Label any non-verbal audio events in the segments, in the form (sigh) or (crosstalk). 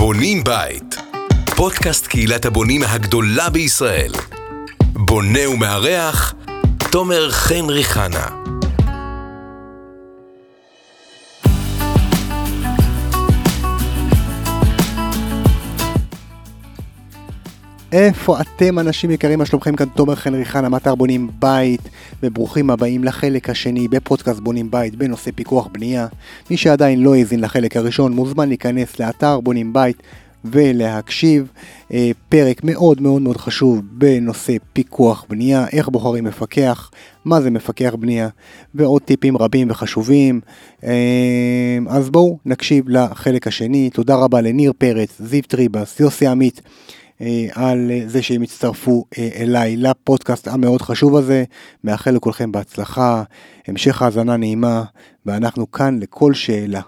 בונים בית. פודקאסט קהילת הבונים הגדולה בישראל. בונה ומארח, תומר חן ריחנה. איפה אתם אנשים יקרים, מה שלומכם כאן תומר חן חנה, מטר בונים בית, וברוכים הבאים לחלק השני בפודקאסט בונים בית בנושא פיקוח בנייה. מי שעדיין לא האזין לחלק הראשון מוזמן להיכנס לאתר בונים בית ולהקשיב. אה, פרק מאוד מאוד מאוד חשוב בנושא פיקוח בנייה, איך בוחרים מפקח, מה זה מפקח בנייה, ועוד טיפים רבים וחשובים. אה, אז בואו נקשיב לחלק השני. תודה רבה לניר פרץ, זיו טריבס, יוסי עמית. אה, על זה שהם הצטרפו אה, אליי לפודקאסט המאוד חשוב הזה. מאחל לכולכם בהצלחה, המשך האזנה נעימה, ואנחנו כאן לכל שאלה.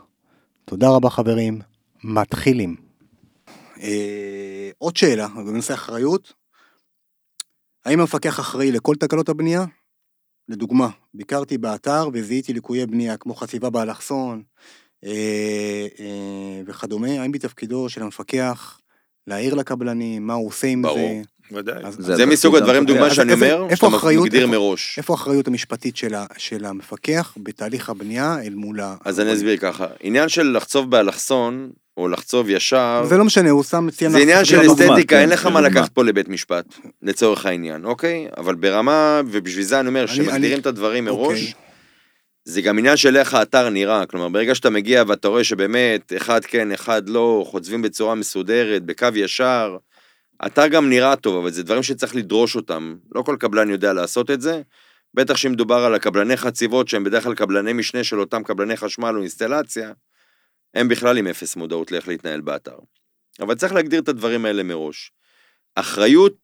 תודה רבה חברים, מתחילים. אה, עוד שאלה, בנושא אחריות. האם המפקח אחראי לכל תקלות הבנייה? לדוגמה, ביקרתי באתר וזיהיתי ליקויי בנייה כמו חציבה באלכסון אה, אה, וכדומה, האם בתפקידו של המפקח להעיר לקבלנים, מה הוא עושה עם ברור. זה. ודאי. אז- זה אז- מסוג הדברים, דוגמה שאני אומר, שאתה מגדיר איפה- מראש. איפה האחריות המשפטית של, ה, של המפקח בתהליך הבנייה אל מול ה... אז אני אסביר ככה, עניין של לחצוב באלכסון, או לחצוב ישר, זה לא משנה, הוא שם. זה עניין של אסתטיקה, כן, אין לך מה. לקחת פה לבית משפט, לצורך העניין, אוקיי? אבל ברמה, ובשביל זה אני אומר, אני- את הדברים מראש, אוקיי. זה גם עניין של איך האתר נראה, כלומר, ברגע שאתה מגיע ואתה רואה שבאמת, אחד כן, אחד לא, חוצבים בצורה מסודרת, בקו ישר, האתר גם נראה טוב, אבל זה דברים שצריך לדרוש אותם. לא כל קבלן יודע לעשות את זה, בטח שאם מדובר על הקבלני חציבות, שהם בדרך כלל קבלני משנה של אותם קבלני חשמל או אינסטלציה, הם בכלל עם אפס מודעות לאיך להתנהל באתר. אבל צריך להגדיר את הדברים האלה מראש. אחריות,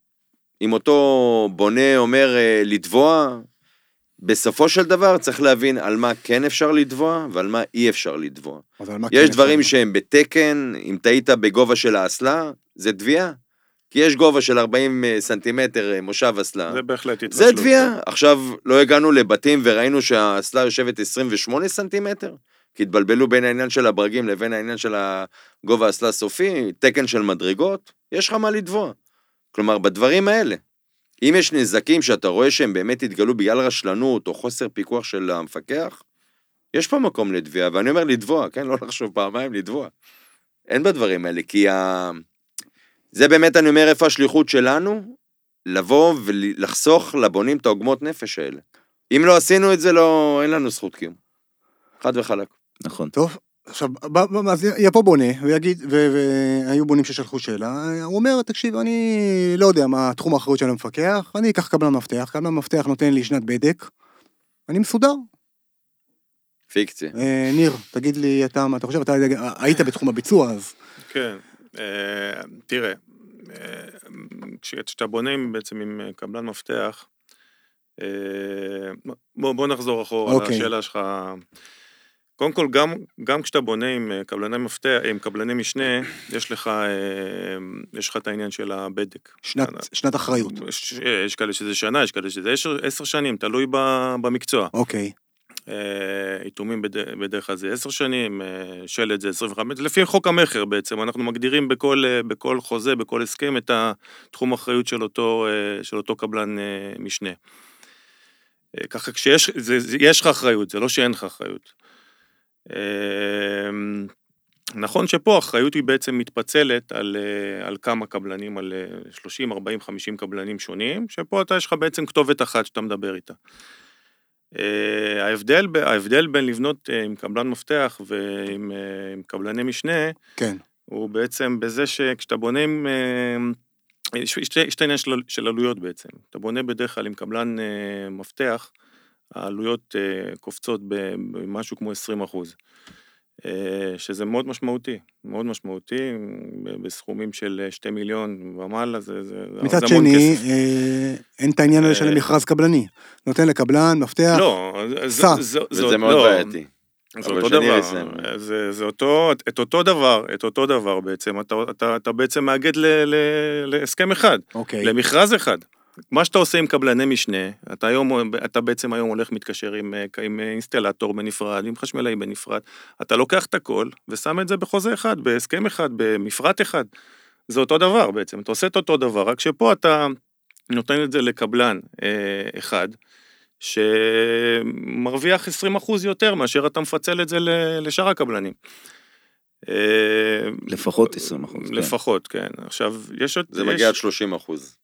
אם אותו בונה אומר אה, לתבוע, בסופו של דבר צריך להבין על מה כן אפשר לתבוע ועל מה אי אפשר לתבוע. יש כן דברים אפשר? שהם בתקן, אם טעית בגובה של האסלה, זה תביעה. כי יש גובה של 40 סנטימטר אה, מושב אסלה. זה בהחלט זה התרשלות. תביעה. עכשיו, לא הגענו לבתים וראינו שהאסלה יושבת 28 סנטימטר, כי התבלבלו בין העניין של הברגים לבין העניין של הגובה האסלה הסופי, תקן של מדרגות, יש לך מה לתבוע. כלומר, בדברים האלה. אם יש נזקים שאתה רואה שהם באמת התגלו בגלל רשלנות או חוסר פיקוח של המפקח, יש פה מקום לתביעה, ואני אומר לתבוע, כן? לא לחשוב פעמיים, לתבוע. אין בדברים האלה, כי ה... זה באמת, אני אומר, איפה השליחות שלנו? לבוא ולחסוך לבונים את העוגמות נפש האלה. אם לא עשינו את זה, לא, אין לנו זכות קיום. חד וחלק. נכון. טוב, עכשיו, בא- בא- אז יבוא בונה ויגיד, ו- והיו בונים ששלחו שאלה, הוא אומר, תקשיב, אני לא יודע מה תחום האחריות של המפקח, אני אקח קבלן מפתח, קבלן מפתח נותן לי שנת בדק, אני מסודר. פיקציה. אה, ניר, תגיד לי, אתה, מה אתה חושב, אתה היית בתחום הביצוע, אז... כן. אה, תראה, אה, כש- כשאתה בונה בעצם עם קבלן מפתח, אה, בוא בוא נחזור אחורה אוקיי. לשאלה שלך. קודם כל, גם, גם כשאתה בונה עם אה, קבלני מפתח, עם קבלני משנה, יש לך, אה, יש לך את העניין של הבדק. שנת, שנת אחריות. יש, יש כאלה שזה שנה, יש כאלה שזה עשר, עשר שנים, תלוי ב, במקצוע. אוקיי. אה, יתומים בד- בדרך כלל זה עשר שנים, אה, שלד זה 25, לפי חוק המכר בעצם, אנחנו מגדירים בכל, אה, בכל חוזה, בכל הסכם, את התחום אחריות של אותו, אה, של אותו קבלן אה, משנה. אה, ככה כשיש, זה, זה, יש לך אחריות, זה לא שאין לך אחריות. אה, נכון שפה האחריות היא בעצם מתפצלת על, אה, על כמה קבלנים, על אה, 30, 40, 50 קבלנים שונים, שפה אתה יש לך בעצם כתובת אחת שאתה מדבר איתה. אה, ההבדל, ההבדל בין לבנות אה, עם קבלן מפתח ועם עם קבלני משנה, כן. הוא בעצם בזה שכשאתה בונה עם... יש את העניין של, של עלויות בעצם. אתה בונה בדרך כלל עם קבלן מפתח, העלויות אה, קופצות במשהו כמו 20 אחוז. אה, שזה מאוד משמעותי, מאוד משמעותי, בסכומים של 2 מיליון ומעלה, זה, זה, מצד זה המון שני, כסף. אה, אין את העניין הזה של אה, מכרז קבלני. נותן לקבלן, מפתח, לא, זה- סע. זה- זה- וזה זה- מאוד לא, בעייתי. זה אותו דבר. זה, זה אותו, את אותו דבר, את אותו דבר בעצם, אתה, אתה, אתה בעצם מאגד ל, ל, להסכם אחד, אוקיי. למכרז אחד. מה שאתה עושה עם קבלני משנה, אתה, היום, אתה בעצם היום הולך מתקשר עם, אה, עם אינסטלטור בנפרד, עם חשמלאי בנפרד, אתה לוקח את הכל ושם את זה בחוזה אחד, בהסכם אחד, במפרט אחד. זה אותו דבר בעצם, אתה עושה את אותו דבר, רק שפה אתה נותן את זה לקבלן אה, אחד, שמרוויח 20% יותר מאשר אתה מפצל את זה לשאר הקבלנים. אה, לפחות 20 אחוז. כן. לפחות, כן. עכשיו, יש עוד... זה מגיע עד 30 אחוז.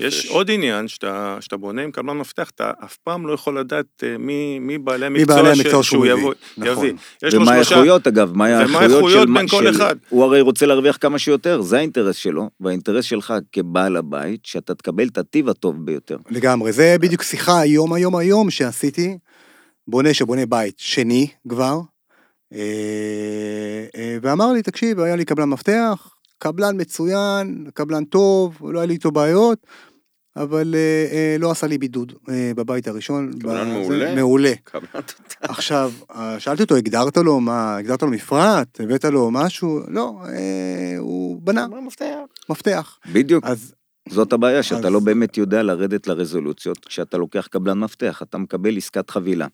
יש עוד עניין, שאתה, שאתה בונה עם קבלן מפתח, אתה אף פעם לא יכול לדעת אה, מי, מי בעלי המקצוע, מי בעלי המקצוע שהוא יבוא, נכון. יביא. יש ומה האיכויות אגב, מה האיכויות של... בין כל של- אחד. הוא הרי רוצה להרוויח כמה שיותר, זה האינטרס שלו, והאינטרס שלך כבעל הבית, שאתה תקבל את הטיב הטוב ביותר. לגמרי, זה בדיוק שיחה היום, היום, היום שעשיתי, בונה שבונה בית שני כבר, אה, אה, ואמר לי, תקשיב, היה לי קבלן מפתח, קבלן מצוין, קבלן טוב, לא היה לי איתו בעיות, אבל אה, אה, לא עשה לי בידוד אה, בבית הראשון. קבלן בזה- מעולה. מעולה. קבלן תותח. עכשיו, אה, שאלתי אותו, הגדרת לו מה, הגדרת לו מפרט? הבאת לו משהו? לא, אה, הוא בנה מפתח. מפתח. בדיוק, אז זאת הבעיה, שאתה אז- לא באמת יודע לרדת לרזולוציות. כשאתה לוקח קבלן מפתח, אתה מקבל עסקת חבילה.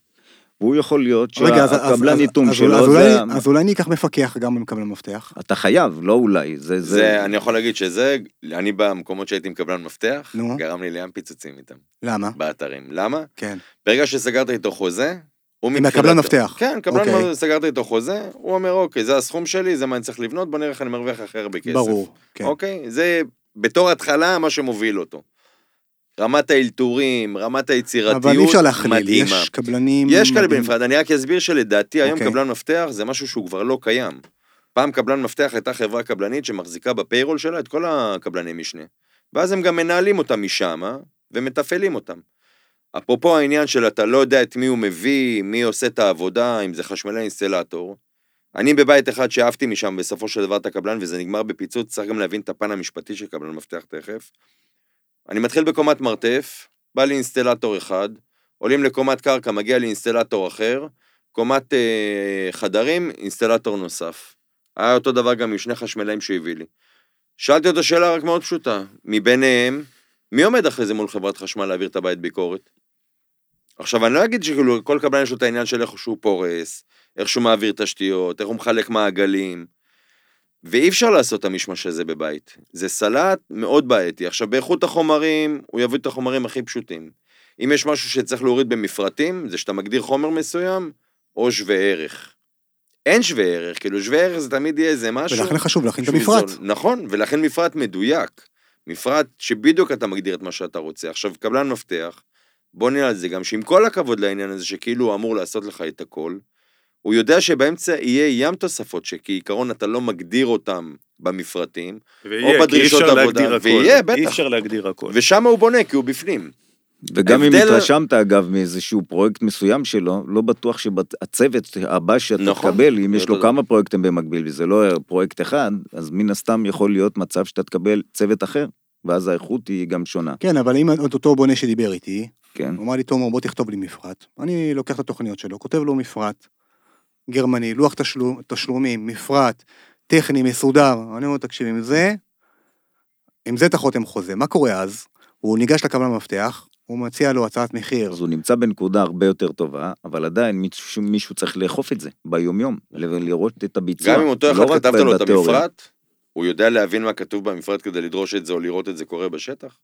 והוא יכול להיות שהקבלן אז- איתום שלו, אז זה אז אולי אני אקח מפקח גם עם קבלן מפתח. אתה חייב, לא אולי. זה, זה, זה, אני יכול להגיד שזה, אני במקומות שהייתי עם קבלן מפתח, נו. גרם לי לים פיצוצים איתם, למה? באתרים. למה? כן. ברגע שסגרת איתו חוזה, הוא עם מבחינתו- הקבלן מפתח. כן, קבלן, אוקיי. סגרת איתו חוזה, הוא אומר, אוקיי, זה הסכום שלי, זה מה אני צריך לבנות, בוא נראה איך אני מרוויח הכי הרבה כסף. ברור. כן. אוקיי? זה בתור התחלה מה שמוביל אותו. רמת האלתורים, רמת היצירתיות, אבל אי אפשר להכליל, מדהימה. יש קבלנים... יש כאלה. בנפרד, אני רק אסביר שלדעתי היום אוקיי. קבלן מפתח זה משהו שהוא כבר לא קיים. פעם קבלן מפתח הייתה חברה קבלנית שמחזיקה בפיירול שלה את כל הקבלני משנה. ואז הם גם מנהלים אותם משם, אה? ומתפעלים אותם. אפרופו העניין של אתה לא יודע את מי הוא מביא, מי עושה את העבודה, אם זה חשמלי אינסטלטור. אני בבית אחד שאהבתי משם בסופו של דבר את הקבלן, וזה נגמר בפיצוץ, צריך גם להבין את הפן המשפטי של קבלן מפתח תכף. אני מתחיל בקומת מרתף, בא לי אינסטלטור אחד, עולים לקומת קרקע, מגיע לי אינסטלטור אחר, קומת אה, חדרים, אינסטלטור נוסף. היה אותו דבר גם עם שני חשמלאים שהוא הביא לי. שאלתי אותו שאלה רק מאוד פשוטה, מביניהם, מי עומד אחרי זה מול חברת חשמל להעביר את הבית ביקורת? עכשיו, אני לא אגיד שכאילו כל קבלן יש לו את העניין של איך שהוא פורס, איך שהוא מעביר תשתיות, איך הוא מחלק מעגלים, ואי אפשר לעשות את המשמש הזה בבית. זה סלט מאוד בעייתי. עכשיו, באיכות החומרים, הוא יביא את החומרים הכי פשוטים. אם יש משהו שצריך להוריד במפרטים, זה שאתה מגדיר חומר מסוים, או שווה ערך. אין שווה ערך, כאילו שווה ערך זה תמיד יהיה איזה משהו. ולכן חשוב להכין את המפרט. זול. נכון, ולכן מפרט מדויק. מפרט שבדיוק אתה מגדיר את מה שאתה רוצה. עכשיו, קבלן מפתח, בוא נראה על זה גם, שעם כל הכבוד לעניין הזה, שכאילו הוא אמור לעשות לך את הכל, הוא יודע שבאמצע יהיה ים תוספות, שכעיקרון אתה לא מגדיר אותם במפרטים, ויהיה, אי בדרישות עבודה. ויהיה, בטח. אי אפשר להגדיר הכל. ושם הוא בונה, כי הוא בפנים. וגם אם ההבדל- התרשמת, אגב, מאיזשהו פרויקט מסוים שלו, לא בטוח שהצוות הבא שאתה נכון. תקבל, אם יש לו כמה פרויקטים במקביל וזה לא פרויקט אחד, אז מן הסתם יכול להיות מצב שאתה תקבל צוות אחר, ואז האיכות היא גם שונה, כן, אבל אם את אותו בונה שדיבר איתי, כן? הוא אמר לי, תומר, בוא תכתוב לי מפרט. אני לוקח את התוכניות שלו, כותב לו מפרט, גרמני, לוח תשלום, תשלומים, מפרט, טכני, מסודר. אני אומר, תקשיב, עם זה, עם זה אתה חותם חוזה. מה קורה אז? הוא ניגש לקבלן מפתח, הוא מציע לו הצעת מחיר. אז הוא נמצא בנקודה הרבה יותר טובה, אבל עדיין מישהו, מישהו צריך לאכוף את זה ביומיום, לראות את הביצוע. גם אם אותו לא אחד רק כתבת לו את. המפרט, הוא יודע להבין מה כתוב במפרט כדי לדרוש את זה או לראות את זה קורה בשטח?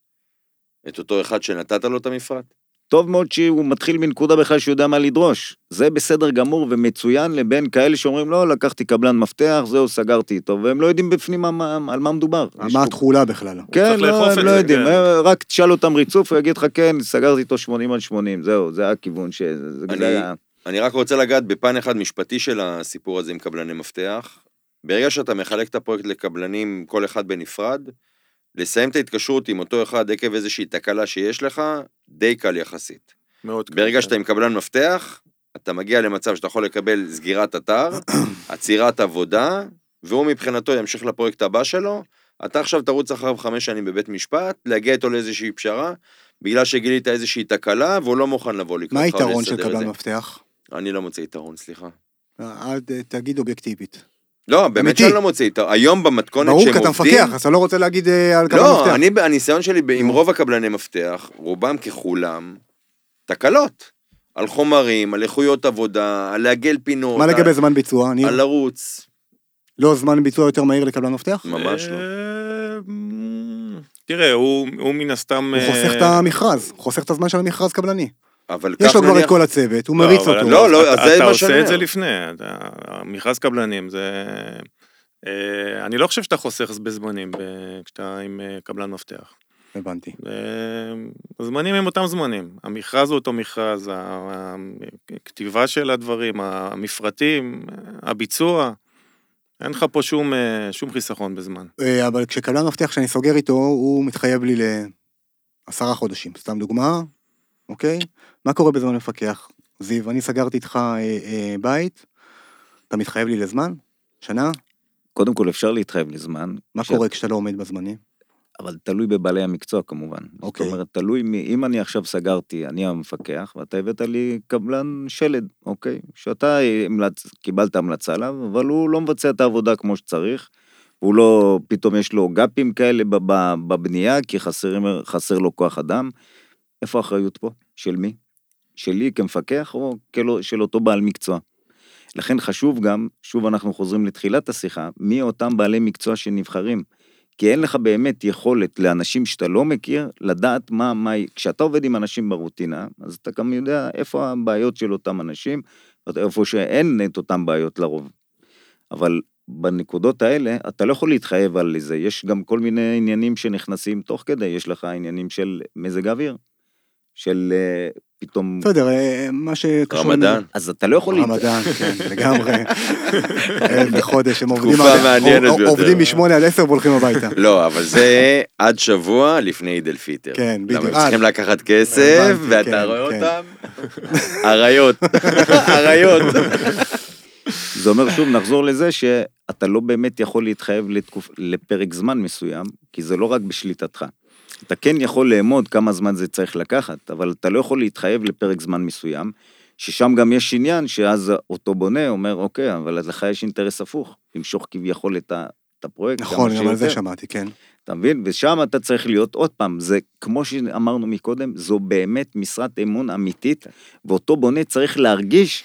את אותו אחד שנתת לו את המפרט? טוב מאוד שהוא מתחיל מנקודה בכלל שהוא יודע מה לדרוש. זה בסדר גמור ומצוין לבין כאלה שאומרים, לא, לקחתי קבלן מפתח, זהו, סגרתי איתו, והם לא יודעים בפנים מה- על מה מדובר. מה התכולה בכלל? כן, לא, הם לא זה, יודעים, כן. רק תשאל אותם ריצוף, הוא יגיד לך, כן, סגרתי איתו 80 על 80, זהו, זה הכיוון ש... זה- אני- היה- אני רק רוצה לגעת בפן אחד משפטי של הסיפור הזה עם קבלני מפתח. ברגע שאתה מחלק את הפרויקט לקבלנים, כל אחד בנפרד, לסיים את ההתקשרות עם אותו אחד עקב איזושהי תקלה שיש לך, די קל יחסית. מאוד קל. ברגע שאתה עם קבלן מפתח, אתה מגיע למצב שאתה יכול לקבל סגירת אתר, (clears throat) עצירת עבודה, והוא מבחינתו ימשיך לפרויקט הבא שלו. אתה עכשיו תרוץ אחריו חמש שנים בבית משפט, להגיע איתו לאיזושהי פשרה, בגלל שגילית איזושהי תקלה, והוא לא מוכן לבוא לקראתך מה היתרון של ולסדר את קבלן זה. מפתח? אני לא מוצא יתרון, סליחה. אל ת- תגיד אובייקטיבית. לא, באמת. שאני לא מוציא איתו. היום במתכונת ברור, שהם כי אתה עובדים... מפקח, אז אתה לא רוצה להגיד אה, על קבלן לא, מפתח. אני, הניסיון שלי עם. רוב הקבלני מפתח, רובם ככולם, תקלות. על חומרים, על איכויות עבודה, על לעגל פינות. מה לגבי זמן ביצוע? אני... על לרוץ. לא זמן ביצוע יותר מהיר לקבלן מפתח? ממש לא. אה, תראה, הוא הוא מן הסתם... הוא חוסך אה, את המכרז, חוסך את הזמן של המכרז קבלני. אבל יש לו כבר את כל הצוות, הוא לא, מריץ אותו. לא, לא, אז אתה- זה אתה מה שאני עושה את זה. לפני, אתה- המכרז קבלנים זה... אה, אני לא חושב שאתה חוסך בזמנים כשאתה עם אה, קבלן מפתח. הבנתי. אה, הזמנים הם אותם זמנים, המכרז הוא אותו מכרז, הכתיבה של הדברים, המפרטים, הביצוע, אין לך פה שום, שום חיסכון בזמן. אבל כשקבלן מפתח שאני סוגר איתו, הוא מתחייב לי לעשרה חודשים. סתם דוגמה, אוקיי? מה קורה בזמן מפקח? זיו, אני סגרתי איתך אה, אה, בית, אתה מתחייב לי לזמן? שנה? קודם כל אפשר להתחייב לזמן. מה ש- קורה כשאתה לא עומד בזמנים? אבל תלוי בבעלי המקצוע כמובן. אוקיי. זאת אומרת, תלוי מי, אם אני עכשיו סגרתי, אני המפקח, ואתה הבאת לי קבלן שלד, אוקיי? שאתה המלצ... קיבלת המלצה עליו, אבל הוא לא מבצע את העבודה כמו שצריך, הוא לא, פתאום יש לו גאפים כאלה בב- בבנייה, כי חסרים, חסר לו כוח אדם. איפה האחריות פה? של מי? שלי כמפקח או כאילו של אותו בעל מקצוע? לכן חשוב גם, שוב אנחנו חוזרים לתחילת השיחה, מי אותם בעלי מקצוע שנבחרים. כי אין לך באמת יכולת לאנשים שאתה לא מכיר, לדעת מה, מה, כשאתה עובד עם אנשים ברוטינה, אז אתה גם יודע איפה הבעיות של אותם אנשים, איפה שאין את אותן בעיות לרוב. אבל בנקודות האלה, אתה לא יכול להתחייב על זה, יש גם כל מיני עניינים שנכנסים תוך כדי, יש לך עניינים של מזג האוויר, של אה, פתאום... בסדר, אה, מה שקשור... רמדאן. אז אתה לא יכול... רמדאן, כן, לגמרי. (laughs) איזה חודש, הם עובדים... תקופה מעניינת ביותר. עובדים משמונה עד עשר והולכים הביתה. (laughs) לא, אבל זה עד שבוע לפני עיד אל פיטר. כן, בדיוק. למה הם אה, צריכים לקחת כסף, ואתה כן, רואה כן. אותם? (laughs) אריות. אריות. זה אומר שוב, נחזור לזה שאתה לא באמת יכול להתחייב לתקופ... לפרק זמן מסוים, כי זה לא רק בשליטתך. אתה כן יכול לאמוד כמה זמן זה צריך לקחת, אבל אתה לא יכול להתחייב לפרק זמן מסוים, ששם גם יש עניין שאז אותו בונה אומר, אוקיי, אבל לך יש אינטרס הפוך, למשוך כביכול את, ה... את הפרויקט. נכון, גם על זה. שמעתי, כן. אתה מבין? ושם אתה צריך להיות, עוד פעם, זה כמו שאמרנו מקודם, זו באמת משרת אמון אמיתית, ואותו בונה צריך להרגיש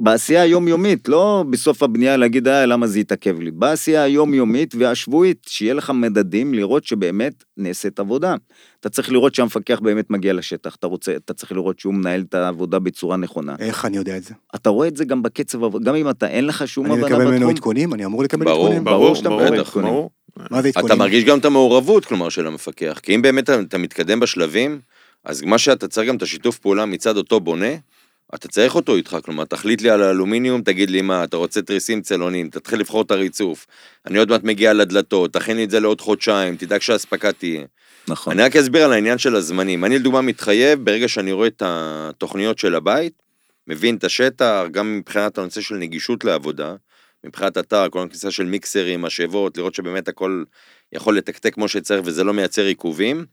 בעשייה היומיומית, לא בסוף הבנייה להגיד, אה, למה זה יתעכב לי. בעשייה היומיומית והשבועית, שיהיה לך מדדים לראות שבאמת נעשית עבודה. אתה צריך לראות שהמפקח באמת מגיע לשטח, אתה רוצה, אתה צריך לראות שהוא מנהל את העבודה בצורה נכונה. איך אני יודע את זה? אתה רואה את זה גם בקצב, גם אם אתה, אין לך שום אני הבנה מקבל ממנו בתחום. עדכונים? אני אמור לקבל ברור, עדכונים? ברור שאתה מקבל בטח. ברור. מה זה עדכונים? אתה מרגיש גם את המעורבות, כלומר, של המפקח. כי אם באמת אתה- אתה מתקדם בשלבים, אז מה שאתה צריך גם את השיתוף פעולה מצד אותו בונה, אתה צריך אותו איתך, כלומר, תחליט לי על האלומיניום, תגיד לי מה, אתה רוצה תריסים צלונים, תתחיל לבחור את הריצוף. אני עוד מעט מגיע לדלתות, תכין לי את זה לעוד חודשיים, תדאג שהאספקה תהיה. נכון. אני רק אסביר על העניין של הזמנים. אני לדוגמה מתחייב, ברגע שאני רואה את התוכניות של הבית, מבין את השטח, גם מבחינת הנושא של נגישות לעבודה, מבחינת אתר, כל הכניסה של מיקסרים, משאבות, לראות שבאמת הכל יכול לתקתק כמו שצריך וזה לא מייצר עיכובים.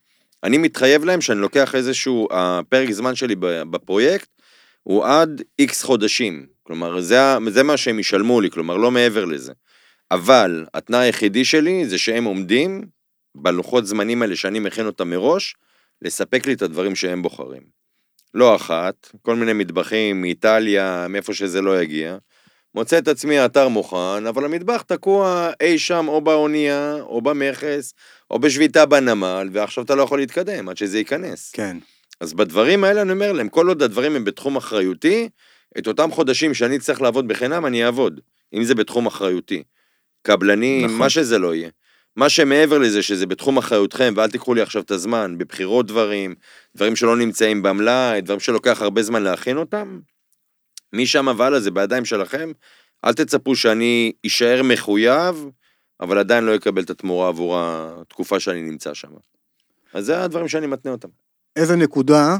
אני מתחייב להם שאני לוקח איזשהו, הפרק זמן שלי בפרויקט הוא עד איקס חודשים. כלומר, זה, זה מה שהם ישלמו לי, כלומר, לא מעבר לזה. אבל התנאי היחידי שלי זה שהם עומדים בלוחות זמנים האלה שאני מכין אותם מראש, לספק לי את הדברים שהם בוחרים. לא אחת, כל מיני מטבחים מאיטליה, מאיפה שזה לא יגיע. מוצא את עצמי האתר מוכן, אבל המטבח תקוע אי שם או באונייה, או במכס, או בשביתה בנמל, ועכשיו אתה לא יכול להתקדם עד שזה ייכנס. כן. אז בדברים האלה אני אומר להם, כל עוד הדברים הם בתחום אחריותי, את אותם חודשים שאני צריך לעבוד בחינם, אני אעבוד, אם זה בתחום אחריותי. קבלנים, נכון. מה שזה לא יהיה. מה שמעבר לזה שזה בתחום אחריותכם, ואל תיקחו לי עכשיו את הזמן, בבחירות דברים, דברים שלא נמצאים במלאי, דברים שלוקח הרבה זמן להכין אותם, משם והלאה זה בידיים שלכם, אל תצפו שאני אשאר מחויב, אבל עדיין לא אקבל את התמורה עבור התקופה שאני נמצא שם. אז זה הדברים שאני מתנה אותם. איזה נקודה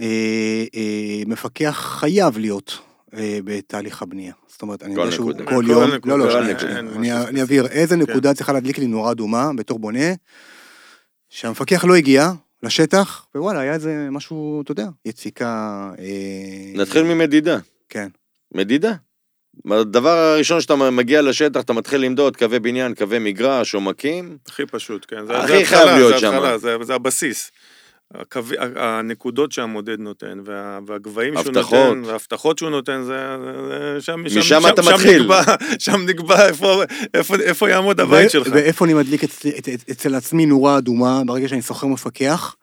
אה, אה, מפקח חייב להיות אה, בתהליך הבנייה? זאת אומרת, אני יודע שהוא נקודה. כל כל יום, נקודה, לא, לא, אין אני- אני אבהיר, איזה נקודה צריכה להדליק לי נורה אדומה בתור בונה, שהמפקח לא הגיע לשטח, ווואלה, היה איזה משהו, אתה יודע, יציקה... אה, נתחיל ממדידה. כן. מדידה. הדבר הראשון שאתה מגיע לשטח, אתה מתחיל למדוד קווי בניין, קווי מגרש, עומקים. הכי פשוט, כן. זה- הכי חייב להיות זה שם. התחלה, זה, זה הבסיס. הקווי, הנקודות שהמודד נותן, וה, והגבהים שהוא. נותן, וההבטחות שהוא נותן, זה, זה שם, משם אתה מתחיל. נקבע, שם נקבע איפה, איפה, איפה יעמוד הבית ו- שלך. ואיפה אני מדליק אצל, את- את- אצל עצמי נורה אדומה, ברגע שאני שוכר מפקח,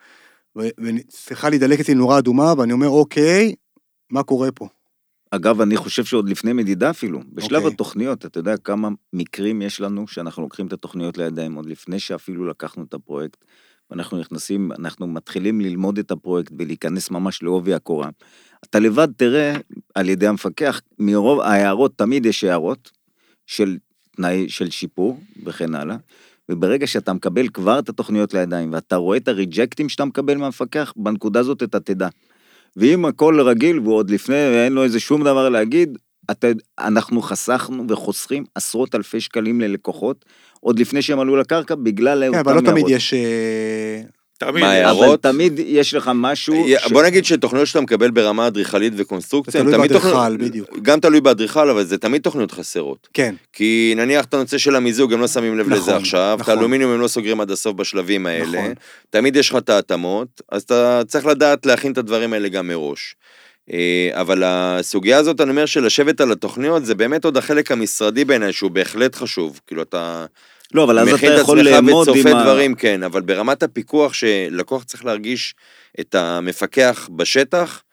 ו- וצריכה להידלק אצלי נורה אדומה, ואני אומר, אוקיי, מה קורה פה? אגב, אני חושב שעוד לפני מדידה אפילו, בשלב אוקיי. התוכניות, אתה יודע כמה מקרים יש לנו שאנחנו לוקחים את התוכניות לידיים, עוד לפני שאפילו לקחנו את הפרויקט, ואנחנו נכנסים, אנחנו מתחילים ללמוד את הפרויקט ולהיכנס ממש לעובי הקורה. אתה לבד תראה על ידי המפקח, מרוב ההערות, תמיד יש הערות של תנאי, של שיפור וכן הלאה. וברגע שאתה מקבל כבר את התוכניות לידיים, ואתה רואה את הריג'קטים שאתה מקבל מהמפקח, בנקודה הזאת אתה תדע. ואם הכל רגיל והוא עוד לפני ואין לו איזה שום דבר להגיד, אתה, אנחנו חסכנו וחוסכים עשרות אלפי שקלים ללקוחות, עוד לפני שהם עלו לקרקע, בגלל כן, אותם אבל לא תמיד. יש... אה, תמיד. מה, יש. הערות? אבל תמיד יש לך משהו... ש- בוא נגיד שתוכניות שאתה מקבל ברמה אדריכלית וקונסטרוקציה, זה תלוי תמיד באדריכל, תוכניות- בדיוק. גם תלוי באדריכל, אבל זה תמיד תוכניות חסרות. כן, כי נניח את הנושא של המיזוג, הם לא שמים לב לזה נכון, עכשיו, את נכון. האלומיניום הם לא סוגרים עד הסוף בשלבים האלה, נכון. תמיד יש לך את ההתאמות, אז אתה צריך לדעת להכין את הדברים האלה גם מראש. אה, אבל הסוגיה הזאת, אני אומר, של לשבת על התוכניות, זה באמת עוד החלק המשרדי בעיניי, שהוא בהחלט חשוב. כאילו, אתה לא, אבל אז אתה מכין את יכול עצמך לאמוד עם וצופה ה... דברים, כן, אבל ברמת הפיקוח שלקוח צריך להרגיש את המפקח בשטח,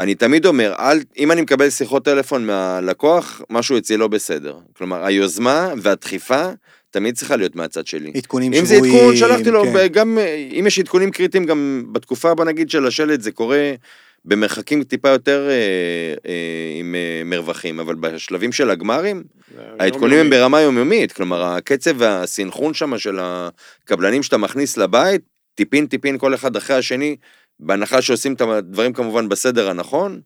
אני תמיד אומר, אל, אם אני מקבל שיחות טלפון מהלקוח, משהו אצלי לא בסדר. כלומר, היוזמה והדחיפה תמיד צריכה להיות מהצד שלי. עדכונים אם שבויים. זה עדכון, שלחתי לו, כן. גם אם יש עדכונים קריטיים, גם בתקופה, בוא נגיד, של השלט, זה קורה במרחקים טיפה יותר אה, אה, עם אה, מרווחים, אבל בשלבים של הגמרים, העדכונים הם ברמה יומיומית, כלומר, הקצב והסינכרון שם של הקבלנים שאתה מכניס לבית, טיפין טיפין כל אחד אחרי השני, בהנחה שעושים את הדברים כמובן בסדר הנכון,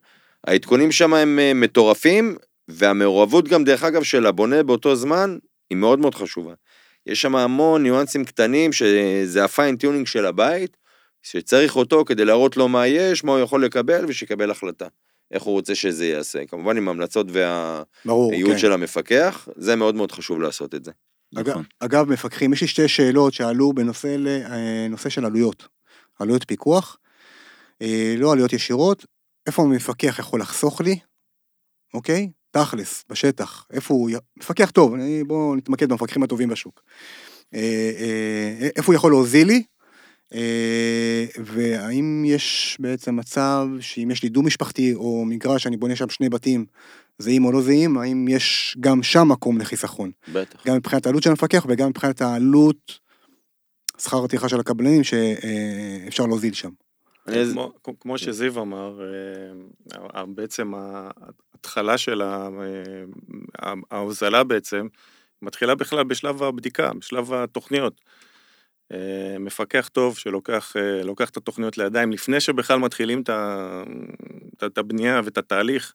העדכונים שם הם אה, מטורפים, והמעורבות גם, דרך אגב, של הבונה באותו זמן, היא מאוד מאוד חשובה. יש שם המון ניואנסים קטנים, שזה ה fine tuning של הבית, שצריך אותו כדי להראות לו מה יש, מה הוא יכול לקבל, ושיקבל החלטה. איך הוא רוצה שזה ייעשה. כמובן עם המלצות והייעוץ כן. של המפקח, זה מאוד מאוד חשוב לעשות את זה. אגב, נכון. אגב, מפקחים, יש לי שתי שאלות שעלו בנושא ל- אה, נושא של עלויות. עלויות פיקוח, אה, לא עלויות ישירות, איפה המפקח יכול לחסוך לי, אוקיי? תכלס, בשטח, איפה הוא, מפקח טוב, אני- בואו נתמקד במפקחים הטובים בשוק. אה, איפה הוא יכול להוזיל לי, והאם יש בעצם מצב שאם יש לי דו-משפחתי או מגרש שאני בונה שם שני בתים, זהים או לא זהים, האם יש גם שם מקום לחיסכון? בטח. גם מבחינת העלות של המפקח וגם מבחינת העלות, שכר הטרחה של הקבלנים שאפשר להוזיל שם. כמו, כמו שזיו אמר, אה, בעצם ההתחלה של אה, ההוזלה בעצם, מתחילה בכלל בשלב הבדיקה, בשלב התוכניות. אה, מפקח טוב שלוקח אה, את התוכניות לידיים לפני שבכלל מתחילים את הבנייה ואת התהליך,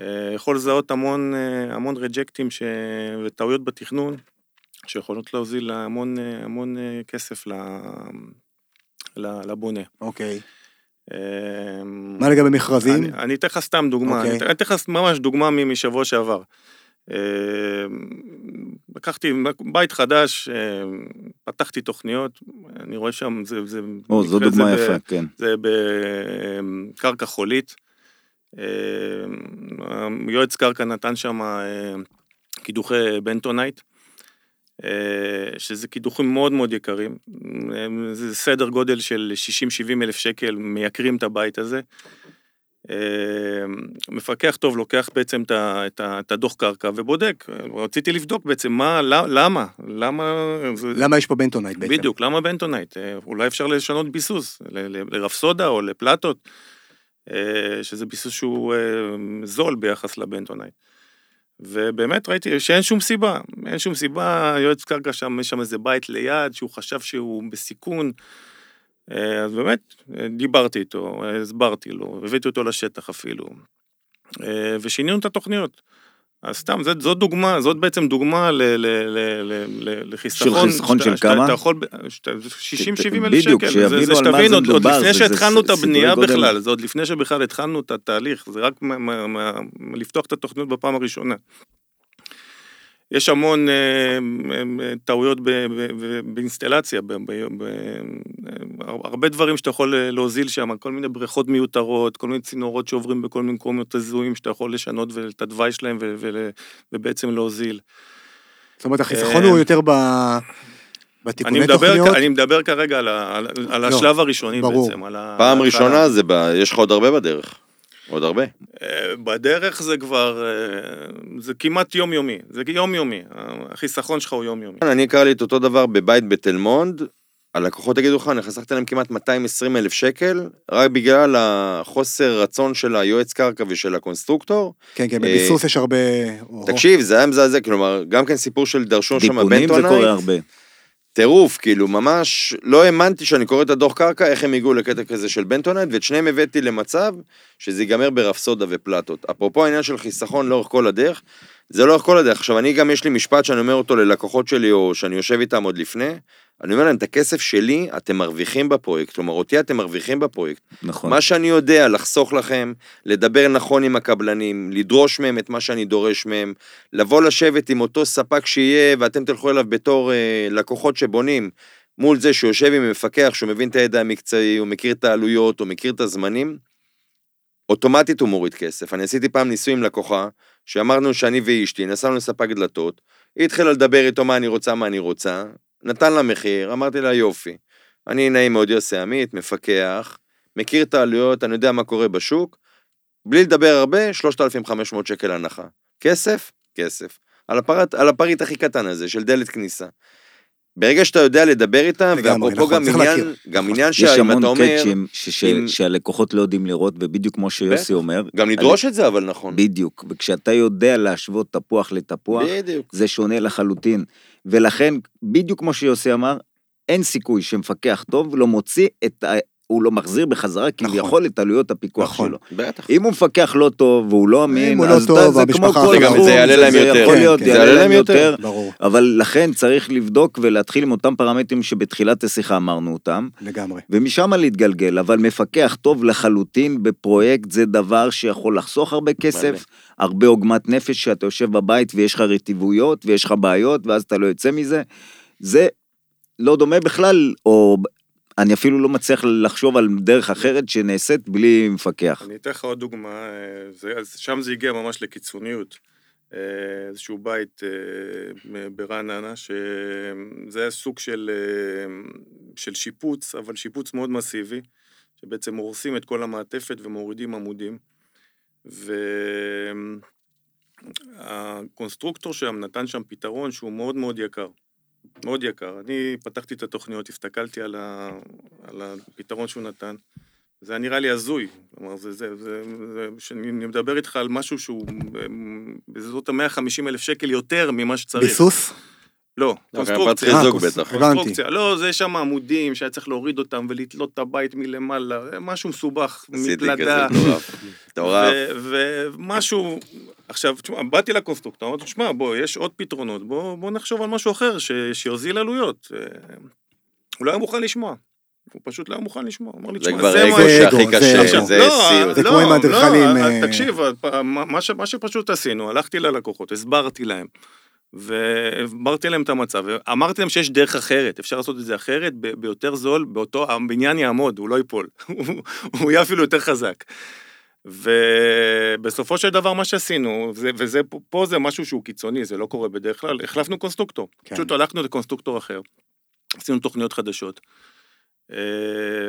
אה, יכול לזהות המון, המון רג'קטים ש- וטעויות בתכנון, שיכולות להוזיל המון, המון כסף לבונה. אוקיי. אה, מה לגבי מכרזים? אני, אתן לך סתם דוגמה, אוקיי. אני אתן- לך ממש דוגמה משבוע שעבר. אה, לקחתי בית חדש, אה, פתחתי תוכניות, אני רואה שם, זה... זה או, זו דוגמה זה ב- יפה, כן. זה בקרקע חולית. אה, יועץ קרקע נתן שם קידוחי בנטונייט, אה, שזה קידוחים מאוד מאוד יקרים. זה סדר גודל של 60-70 אלף שקל, מייקרים את הבית הזה. אה, מפקח טוב לוקח בעצם את הדוח קרקע ובודק. רציתי לבדוק בעצם מה, למה, למה... זה- למה יש פה בנטונייט בעצם? בדיוק, למה בנטונייט? אה, אולי אפשר לשנות ביסוס, לרפסודה או לפלטות, אה, שזה ביסוס שהוא זול ביחס לבנטונייט. ובאמת ראיתי שאין שום סיבה, אין שום סיבה, יועץ קרקע שם, יש שם איזה בית ליד שהוא חשב שהוא בסיכון. אה, אז באמת, אה, דיברתי איתו, הסברתי לו, הבאתי אותו לשטח אפילו, אה, ושינינו את התוכניות. אז סתם, זאת, זאת דוגמה, זאת בעצם דוגמה ל, ל, ל, ל, ל, לחיסכון. חיסכון שאתה- של כמה? אתה יכול, 60-70 אלף בדיוק, שקל. שיבינו זה, זה על מה זה עוד, עוד מדובר, לפני שהתחלנו את הבנייה. בכלל, זה עוד לפני שבכלל התחלנו את התהליך, זה רק לפתוח את התוכניות בפעם הראשונה. יש המון טעויות ב- ב- ב- באינסטלציה, ב- ב- ב- הרבה דברים שאתה יכול אה, להוזיל שם, כל מיני בריכות מיותרות, כל מיני צינורות שעוברים בכל מיני מקומות הזויים שאתה יכול לשנות את התוואי שלהם ו- ו- ובעצם להוזיל. זאת אומרת, החיסכון אה, הוא יותר ב... אני בתיקוני מדבר, תוכניות. אני מדבר כרגע על, על, על לא, השלב הראשוני ברור. בעצם. על ה- פעם ראשונה. זה, ב... יש לך עוד הרבה בדרך. עוד הרבה. אה, בדרך זה כבר, אה, זה כמעט יומיומי, זה יומיומי, החיסכון שלך הוא יומיומי. אני אקרא לי את אותו דבר בבית בתל מונד, הלקוחות יגידו לך, אני חסכתי להם כמעט 220 אלף שקל, רק בגלל החוסר רצון של היועץ קרקע ושל הקונסטרוקטור. כן, כן, אה, בביסוס יש הרבה... תקשיב, זה היה מזעזע, כלומר, גם כן סיפור של דרשון שם דיפונים זה קורה הרבה. טירוף, כאילו, ממש לא האמנתי שאני קורא את הדוח קרקע, איך הם הגיעו לקטע כזה של בנטונייט, ואת שניהם הבאתי למצב שזה ייגמר ברפסודה ופלטות. אפרופו העניין של חיסכון לאורך כל הדרך, זה לאורך כל הדרך. עכשיו, אני גם, יש לי משפט שאני אומר אותו ללקוחות שלי, או שאני יושב איתם עוד לפני, אני אומר להם, את הכסף שלי אתם מרוויחים בפרויקט, כלומר, אותי אתם מרוויחים בפרויקט. נכון. מה שאני יודע, לחסוך לכם, לדבר נכון עם הקבלנים, לדרוש מהם את מה שאני דורש מהם, לבוא לשבת עם אותו ספק שיהיה, ואתם תלכו אליו בתור אה, לקוחות שבונים, מול זה שיושב עם מפקח, שהוא מבין את הידע המקצועי, הוא מכיר את העלויות, הוא מכיר את הזמנים, אוטומטית הוא מוריד כסף. אני עשיתי פעם ניסוי עם לקוחה, שאמרנו שאני ואשתי, נסענו לספק דלתות, היא התחילה לדבר איתו מה אני רוצה, מה אני רוצה, נתן לה מחיר, אמרתי לה יופי. אני נעים מאוד יוסי עמית, מפקח, מכיר את העלויות, אני יודע מה קורה בשוק, בלי לדבר הרבה, 3,500 שקל הנחה. כסף? כסף. על הפרט, על הפריט הכי קטן הזה, של דלת כניסה. ברגע שאתה יודע לדבר איתם, ואפרופו נכון, גם עניין, להכיר. גם עניין יש שאם המון אתה אומר, קאצ'ים ש- ש- אם- שהלקוחות לא יודעים לראות, ובדיוק כמו שיוסי. אומר, גם לדרוש את זה, אבל נכון. בדיוק, וכשאתה יודע להשוות תפוח לתפוח, בדיוק. זה שונה לחלוטין. ולכן, בדיוק כמו שיוסי אמר, אין סיכוי שמפקח טוב לא מוציא את. הוא לא מחזיר בחזרה כביכול את עלויות הפיקוח נכון. שלו. בטח. אם הוא מפקח לא טוב והוא לא אמין, לא אז טוב, אתה- זה כמו כל תחום, זה יעלה להם יותר. יכול כן, להיות, כן. יעלה להם יותר. ברור, אבל לכן צריך לבדוק ולהתחיל עם אותם פרמטרים שבתחילת השיחה אמרנו אותם, לגמרי. ומשם להתגלגל, אבל מפקח טוב לחלוטין בפרויקט זה דבר שיכול לחסוך הרבה כסף, הרבה עוגמת נפש שאתה יושב בבית ויש לך רטיבויות ויש לך בעיות ואז אתה לא יוצא מזה. זה לא דומה בכלל, או אני אפילו לא מצליח לחשוב על דרך אחרת שנעשית בלי מפקח. אני אתן לך עוד דוגמה, אה, זה, שם זה הגיע ממש לקיצוניות. אה, איזשהו בית אה, ברעננה, שזה היה סוג של, של שיפוץ, אבל שיפוץ מאוד מסיבי, שבעצם הורסים את כל המעטפת ומורידים עמודים. והקונסטרוקטור שם נתן שם פתרון שהוא מאוד מאוד יקר. מאוד יקר. אני פתחתי את התוכניות, הסתכלתי על, ה... על הפתרון שהוא נתן. זה היה נראה לי הזוי. כלומר, זה, זה, זה, זה, שאני מדבר איתך על משהו שהוא בסביבות ה-150 אלף שקל יותר ממה שצריך. ביסוס? לא, קונסטרוקציה. חיזוק אה. קונסטרוקציה. לא, זה שם עמודים שהיה צריך להוריד אותם ולתלות את הבית מלמעלה, משהו מסובך, מפלדה. מטורף. ומשהו, עכשיו, תשמע, באתי לקונסטרוקטור, אמרתי, תשמע, בוא, יש עוד פתרונות, בוא, בוא נחשוב על משהו אחר ש- שיוזיל עלויות. אה, הוא לא היה מוכן לשמוע. הוא פשוט לא היה מוכן לשמוע. הוא אמר לי, זה תשמע, כבר זה אגו מה... זה שהכי אגו, קשה, זה זה לא, סיוט. זה לא, כמו עם האדריכלים, לא, אה, תקשיב, מה- שפשוט עשינו, הלכתי ללקוחות, הסברתי להם. והסברתי להם את המצב, ואמרתי להם שיש דרך אחרת, אפשר לעשות את זה אחרת, ביותר זול, באותו, הבניין יעמוד, הוא לא ייפול, (laughs) הוא יהיה אפילו יותר חזק. ובסופו של דבר מה שעשינו, זה, וזה פה- זה משהו שהוא קיצוני, זה לא קורה בדרך כלל, החלפנו קונסטרוקטור. כן. פשוט הלכנו לקונסטרוקטור אחר, עשינו תוכניות חדשות. אה,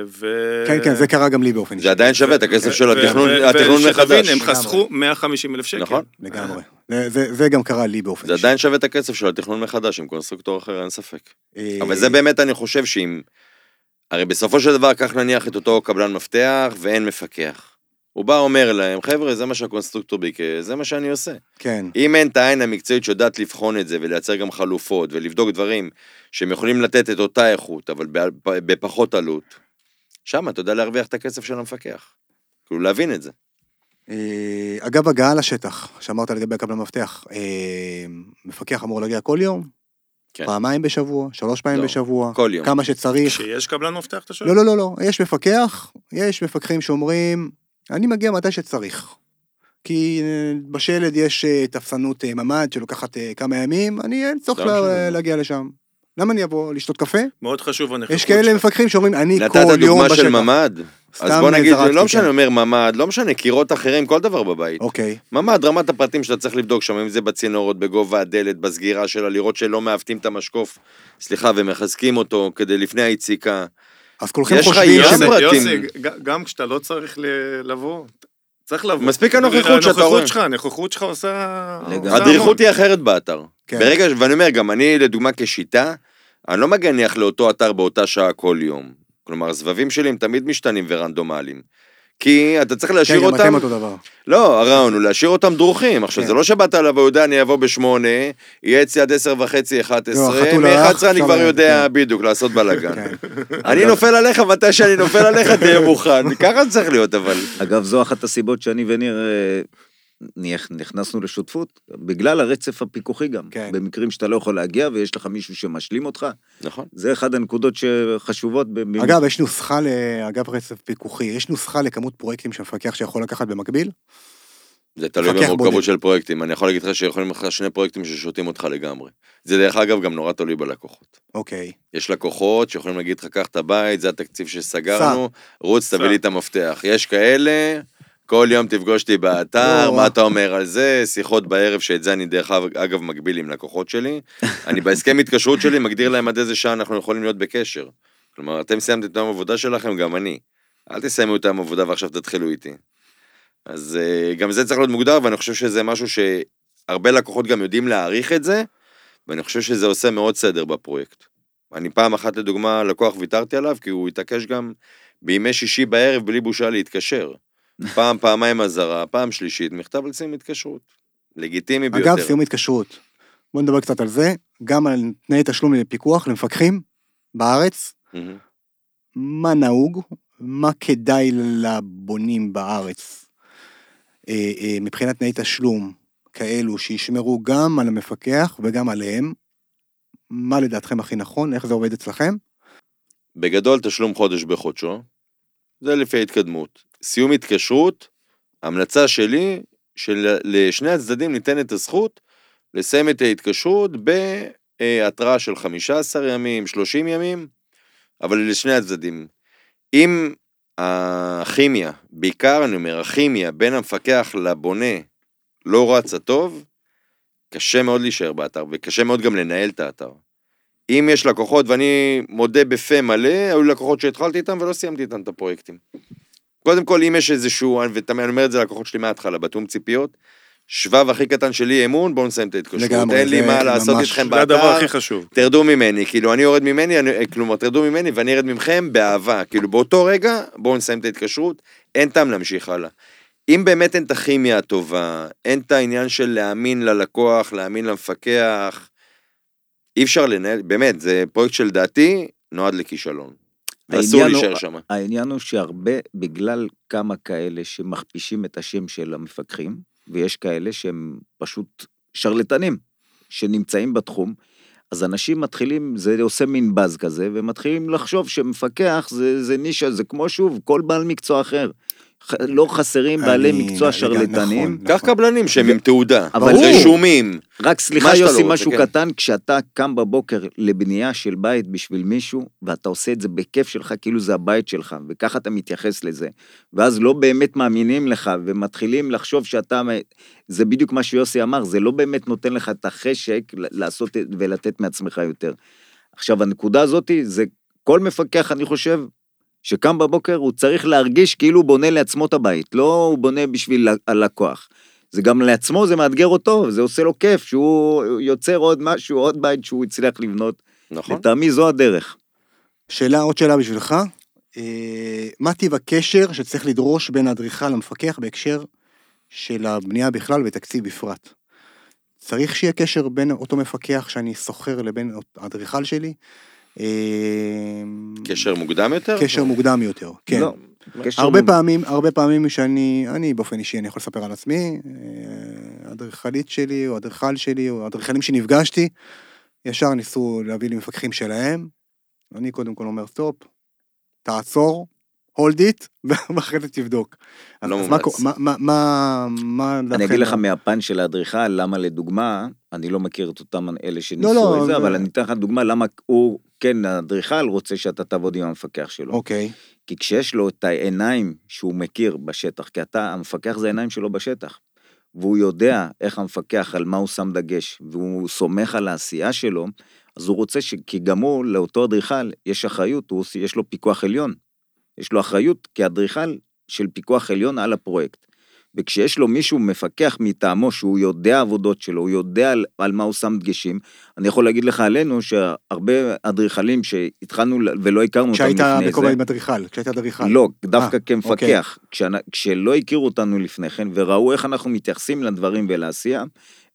ו... כן, כן, זה קרה גם לי באופן אישי. זה עדיין שווה את הכסף של התכנון התכנון ושתבין, מחדש. הם חסכו 150 אלף שקל. נכון. לגמרי. זה- זה זה גם קרה לי באופן זה אישי. עדיין שווה את הכסף של התכנון מחדש עם קונסטרוקטור אחר, אין ספק. אה, אבל זה באמת, אני חושב שאם... הרי בסופו של דבר, קח נניח את אותו קבלן מפתח ואין מפקח. הוא בא אומר להם, חבר'ה, זה מה שהקונסטרוקטור ביקש, זה מה שאני עושה. כן, אם אין את העין המקצועית שיודעת לבחון את זה ולייצר גם חלופות ולבדוק דברים שהם יכולים לתת את אותה איכות, אבל בפחות עלות, שם אתה יודע להרוויח את הכסף של המפקח. כאילו, להבין את זה. אה, אגב, הגעה לשטח, שאמרת לגבי הקבלן מפתח, אה, מפקח אמור להגיע כל יום? כן. פעמיים בשבוע? שלוש פעמים לא, בשבוע? כל יום. כמה שצריך? כשיש קבלן מפתח, אתה שואל? לא, לא, לא, לא, יש מפקח, יש מפקחים שאומרים, אני מגיע מתי שצריך. כי אה, בשלד יש אה, תפסנות אה, ממ"ד שלוקחת כמה ימים, אני אין צורך לא לה- משנה. להגיע לשם. למה אני אבוא לשתות קפה? מאוד חשוב הנוכחות יש כאלה. מפקחים שאומרים, אני נתת כל יום דוגמה בשטח. של ממ"ד. אז בוא נגיד, לא משנה. אני אומר ממ"ד, לא משנה, קירות אחרים, כל דבר בבית. אוקיי, ממ"ד, רמת הפרטים שאתה צריך לבדוק שם, אם זה בצינורות, בגובה הדלת, בסגירה שלה, לראות שלא מעוותים את המשקוף, סליחה, ומחזקים אותו כדי לפני היציקה. אז כולכם יש לך חושבים ים שזה... פרטים. יוסי, גם כשאתה לא צריך לבוא, צריך לבוא. מספיק הנוכחות שאתה רואה. הנוכחות שלך, הנוכחות שלך עושה... הדריכות היא אחרת באתר. כן. ברגע, ש- ואני אומר, גם אני, לדוגמה, כשיטה, אני לא מגניח לאותו אתר באותה שעה כל יום. כלומר, הסבבים שלי הם תמיד משתנים ורנדומליים. כי אתה צריך כן, להשאיר גם אותם... אתם אותו דבר. לא, הרעיון הוא להשאיר אותם דרוכים. עכשיו, כן. זה לא שבאת אליו ויודע, אני אבוא בשמונה, יהיה אצלי עד עשר וחצי, אחת לא, עשרה, החתול הלך, מ-11 אני כבר יודע כן. בדיוק לעשות בלאגן. כן. אני נופל עליך מתי שאני נופל עליך, תהיה מוכן. (laughs) ככה זה צריך להיות, אבל... אגב, זו אחת הסיבות שאני וניר אה, נכנסנו לשותפות, בגלל הרצף הפיקוחי גם. כן. במקרים שאתה לא יכול להגיע ויש לך מישהו שמשלים אותך, נכון. זה אחד הנקודות שחשובות. ב- ב- אגב, יש נוסחה, ל- אגב רצף פיקוחי, יש נוסחה לכמות פרויקטים שמפקח שיכול לקחת במקביל? זה תלוי במורכבות. של פרויקטים. אני יכול להגיד לך שיכולים לך שני פרויקטים ששותים אותך לגמרי. זה דרך אגב גם נורא תלוי בלקוחות. אוקיי. יש לקוחות שיכולים להגיד לך, קח את הבית, זה התקציב שסגרנו, רוץ, תביא. לי את המפתח. יש כאלה, כל יום תפגוש אותי באתר, לא. מה אתה אומר על זה, שיחות בערב, שאת זה אני דרך אגב- מגביל עם לקוחות שלי. אני בהסכם התקשרות שלי מגדיר להם עד איזה שעה אנחנו יכולים להיות בקשר. כלומר, אתם סיימתם את היום עבודה שלכם, גם אני. אל תסיימו את היום עבודה ועכשיו תתחילו איתי. אז אה, גם זה צריך להיות מוגדר, ואני חושב שזה משהו שהרבה לקוחות גם יודעים להעריך את זה, ואני חושב שזה עושה מאוד סדר בפרויקט. אני פעם אחת, לדוגמה, לקוח ויתרתי עליו, כי הוא התעקש גם בימי שישי בערב בלי בושה להתקשר. פעם, פעמיים אזהרה, פעם שלישית, מכתב על סיום התקשרות. לגיטימי ביותר. אגב, סיום התקשרות. בוא נדבר קצת על זה, גם על תנאי תשלום לפיקוח למפקחים בארץ. מה נהוג, מה כדאי לבונים בארץ אה, אה, מבחינת תנאי תשלום כאלו שישמרו גם על המפקח וגם עליהם. מה לדעתכם הכי נכון, איך זה עובד אצלכם? בגדול, תשלום חודש בחודשו. זה לפי ההתקדמות. סיום התקשרות, המלצה שלי, שלשני הצדדים ניתנת הזכות לסיים את ההתקשרות בהתראה של 15 ימים, 30 ימים, אבל לשני הצדדים. אם הכימיה, בעיקר אני אומר, הכימיה בין המפקח לבונה לא רצה טוב, קשה מאוד להישאר באתר, וקשה מאוד גם לנהל את האתר. אם יש לקוחות, ואני מודה בפה מלא, היו לקוחות שהתחלתי איתם ולא סיימתי איתם את הפרויקטים. קודם כל, אם יש איזשהו, ותמיד אני אומר את זה ללקוחות שלי מההתחלה, בתיאום ציפיות, שבב הכי קטן שלי אמון, בואו נסיים את ההתקשרות. לגמרי, אין לי מה לעשות ממש- איתכם זה הדבר באתר, הכי חשוב. תרדו ממני, כאילו, אני יורד ממני, אני, כלומר, תרדו ממני ואני ארד ממכם באהבה. כאילו, באותו רגע, בואו נסיים את ההתקשרות, אין טעם להמשיך הלאה. אם באמת אין את הכימיה הטובה, אין את העניין של להאמין ללקוח, להאמין למפקח, אי אפשר לנהל, באמת, זה פרויקט שלדעתי נועד לכישלון. ואסור הוא- להישאר שם. העניין הוא שהרבה, בגלל כמה כאלה שמכפישים את השם של המפקחים, ויש כאלה שהם פשוט שרלטנים, שנמצאים בתחום, אז אנשים מתחילים, זה עושה מין באז כזה, ומתחילים לחשוב שמפקח זה, זה נישה, זה כמו שוב, כל בעל מקצוע אחר. לא חסרים בעלי מקצוע שרלטנים. נכון. קח קבלנים שהם עם תעודה, אבל- רשומים. רק סליחה יוסי, לא משהו כן. קטן, כשאתה קם בבוקר לבנייה של בית בשביל מישהו, ואתה עושה את זה בכיף שלך, כאילו זה הבית שלך, וככה אתה מתייחס לזה, ואז לא באמת מאמינים לך, ומתחילים לחשוב שאתה... זה בדיוק מה שיוסי אמר, זה לא באמת נותן לך את החשק לעשות ולתת מעצמך יותר. עכשיו, הנקודה הזאת, זה כל מפקח, אני חושב, שקם בבוקר, הוא צריך להרגיש כאילו הוא בונה לעצמו את הבית, לא הוא בונה בשביל הלקוח. זה גם לעצמו, זה מאתגר אותו, זה עושה לו כיף, שהוא יוצר עוד משהו, עוד בית שהוא הצליח לבנות. נכון? לטעמי זו הדרך. שאלה, עוד שאלה בשבילך. אה, מה טיב הקשר שצריך לדרוש בין האדריכל למפקח בהקשר של הבנייה בכלל ותקציב בפרט? צריך שיהיה קשר בין אותו מפקח שאני שוכר לבין האדריכל שלי? אה, קשר מוקדם יותר? קשר מוקדם יותר, כן. לא, הרבה מ- פעמים, הרבה פעמים שאני, אני באופן אישי, אני יכול לספר על עצמי, אה, האדריכלית שלי, או האדריכל שלי, או האדריכלים שנפגשתי, ישר ניסו להביא לי מפקחים שלהם. אני קודם כל אומר, סטופ, תעצור, hold it, (laughs) ואחרי זה תבדוק. לא אז. קו- מה, מה, מה, מה אני? אגיד לך מהפן של האדריכל, למה לדוגמה, אני לא מכיר את אותם אלה שניסו לא, לא, את זה, זה- אבל אני אתן לך דוגמה למה הוא, כן, האדריכל רוצה שאתה תעבוד עם המפקח שלו. אוקיי, כי כשיש לו את העיניים שהוא מכיר בשטח, כי אתה, המפקח זה העיניים שלו בשטח, והוא יודע איך המפקח, על מה הוא שם דגש, והוא סומך על העשייה שלו, אז הוא רוצה ש... כי גם הוא, לאותו אדריכל, יש אחריות, הוא, יש לו פיקוח עליון. יש לו אחריות כאדריכל של פיקוח עליון על הפרויקט. וכשיש לו מישהו מפקח מטעמו, שהוא יודע עבודות שלו, הוא יודע על, על מה הוא שם דגשים, אני יכול להגיד לך עלינו שהרבה אדריכלים שהתחלנו ולא הכרנו אותם כשהיית לפני זה, בכובע עם אדריכל, כשהיית אדריכל. לא, דווקא אה, אוקיי. כמפקח. כשאנ- כשלא הכירו אותנו לפני כן, וראו איך אנחנו מתייחסים לדברים ולעשייה,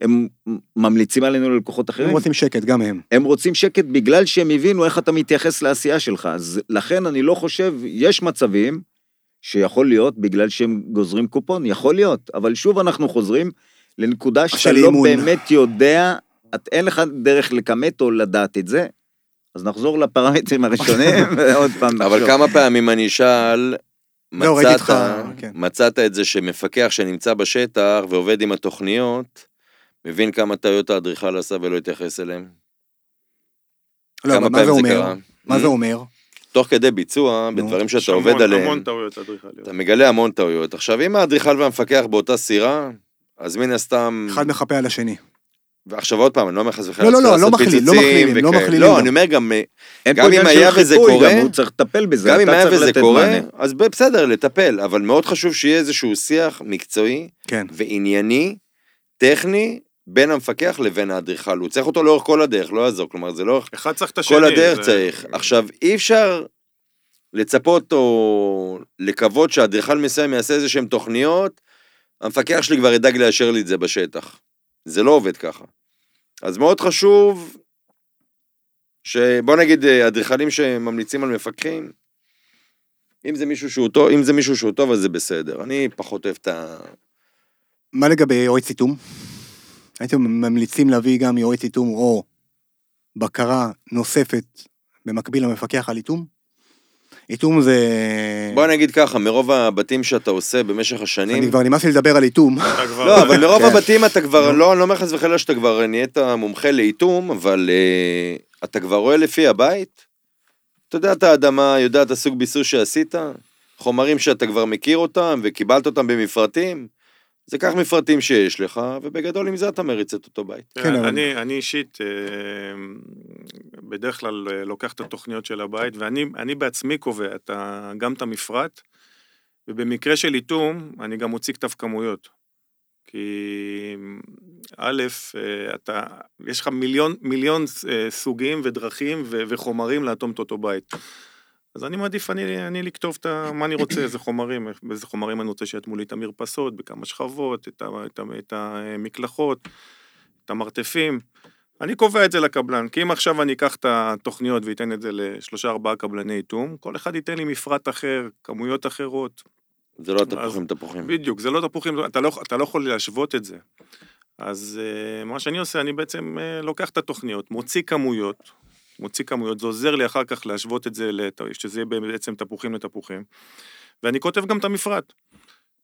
הם ממליצים עלינו ללקוחות הם אחרים. רוצים שקט, גם הם. הם רוצים שקט בגלל שהם הבינו איך אתה מתייחס לעשייה שלך. אז לכן אני לא חושב, יש מצבים שיכול להיות בגלל שהם גוזרים קופון, יכול להיות, אבל שוב אנחנו חוזרים לנקודה שאתה לא אימון. באמת יודע, את, אין לך דרך לכמת או לדעת את זה, אז נחזור לפרמטרים (laughs) הראשונים, ועוד פעם אבל נחשוב. כמה פעמים אני אשאל, לא, מצאת, אותך, כן. מצאת את זה שמפקח שנמצא בשטח ועובד עם התוכניות, מבין כמה טעויות האדריכל עשה ולא התייחס אליהם? לא, כמה אבל מה זה פעמים אומר? קרה? מה זה Hmm? אומר? תוך כדי ביצוע, נו. בדברים שאתה המון- עובד עליהם, המון טעויות אדריכליות. אתה מגלה המון טעויות. עכשיו, אם האדריכל והמפקח באותה סירה, אז מן הסתם... אחד מחפה על השני. ועכשיו עוד פעם, אני לא אומר חס וחלילה לא, לא, לא, לא מכלילים, לא מכלילים, לא. מכלילים לא, גם. אני אומר גם, אין גם אם היה וזה חיפוי, קורה, גם הוא צריך לטפל בזה, גם אם היה וזה קורה, מענה. אז בסדר, לטפל, אבל מאוד חשוב שיהיה איזשהו שיח מקצועי כן. וענייני, טכני, בין המפקח לבין האדריכל. הוא צריך אותו לאורך כל הדרך, לא יעזור, כלומר, זה לאורך אחד צריך את השני. כל הדרך זה- צריך. עכשיו, אי אפשר לצפות או לקוות שאדריכל מסוים יעשה איזה שהן תוכניות, המפקח שלי כבר ידאג לאשר לי את זה בשטח. זה לא עובד ככה. אז מאוד חשוב, שבוא נגיד אה, אדריכלים שממליצים על מפקחים, אם זה מישהו שהוא טוב, אם זה מישהו שהוא טוב, אז זה בסדר. אני פחות אוהב את ה... מה לגבי יועץ איתום? הייתם ממליצים להביא גם יועץ איתום או בקרה נוספת במקביל למפקח על איתום? איתום זה... בוא נגיד ככה, מרוב הבתים שאתה עושה במשך השנים, אני כבר נמאס לי לדבר על איתום. לא, אבל מרוב כן. הבתים אתה כבר. לא, אני לא אומר חס וחלילה שאתה כבר נהיית מומחה לאיתום, אבל uh, אתה כבר רואה לפי הבית, אתה יודע את האדמה, יודע את הסוג ביסוס שעשית, חומרים שאתה כבר מכיר אותם וקיבלת אותם במפרטים, זה כך מפרטים שיש לך, ובגדול עם זה אתה מריץ את אותו בית. כן, אבל- אני, אני אישית אה, בדרך כלל אה, לוקח את התוכניות של הבית, ואני אני בעצמי קובע את ה, גם את המפרט, ובמקרה של איתום, אני גם מוציא כתב כמויות. כי א', אה, אתה, יש לך מיליון, מיליון סוגים ודרכים ו- וחומרים לאטום את אותו בית. אז אני מעדיף אני, אני לכתוב את מה אני רוצה, איזה חומרים, באיזה חומרים אני רוצה שיטמו לי את המרפסות, בכמה שכבות, את, ה, את, ה, את המקלחות, את המרתפים. אני קובע את זה לקבלן, כי אם עכשיו אני אקח את התוכניות ואתן את זה לשלושה ארבעה קבלני איתום, כל אחד ייתן לי מפרט אחר, כמויות אחרות. זה לא תפוחים תפוחים. בדיוק, זה לא תפוחים, אתה לא, אתה לא יכול להשוות את זה. אז uh, מה שאני עושה, אני בעצם uh, לוקח את התוכניות, מוציא כמויות, מוציא כמויות, זה עוזר לי אחר כך להשוות את זה, לת... שזה יהיה בעצם תפוחים לתפוחים, ואני כותב גם את המפרט.